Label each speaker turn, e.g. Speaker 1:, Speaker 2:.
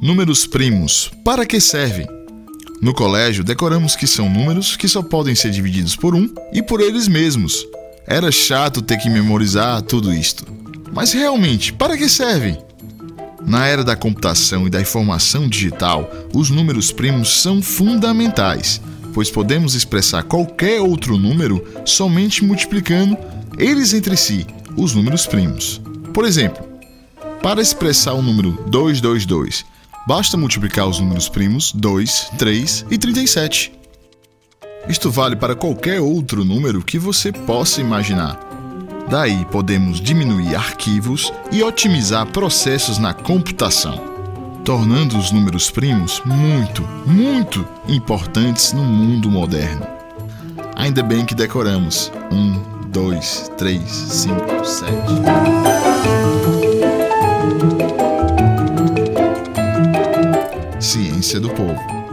Speaker 1: Números primos, para que servem? No colégio, decoramos que são números que só podem ser divididos por um e por eles mesmos. Era chato ter que memorizar tudo isto. Mas realmente, para que servem? Na era da computação e da informação digital, os números primos são fundamentais, pois podemos expressar qualquer outro número somente multiplicando eles entre si, os números primos. Por exemplo, para expressar o número 222, basta multiplicar os números primos 2, 3 e 37. Isto vale para qualquer outro número que você possa imaginar. Daí podemos diminuir arquivos e otimizar processos na computação, tornando os números primos muito, muito importantes no mundo moderno. Ainda bem que decoramos 1, 2, 3, 5, 7. Ciência do Povo.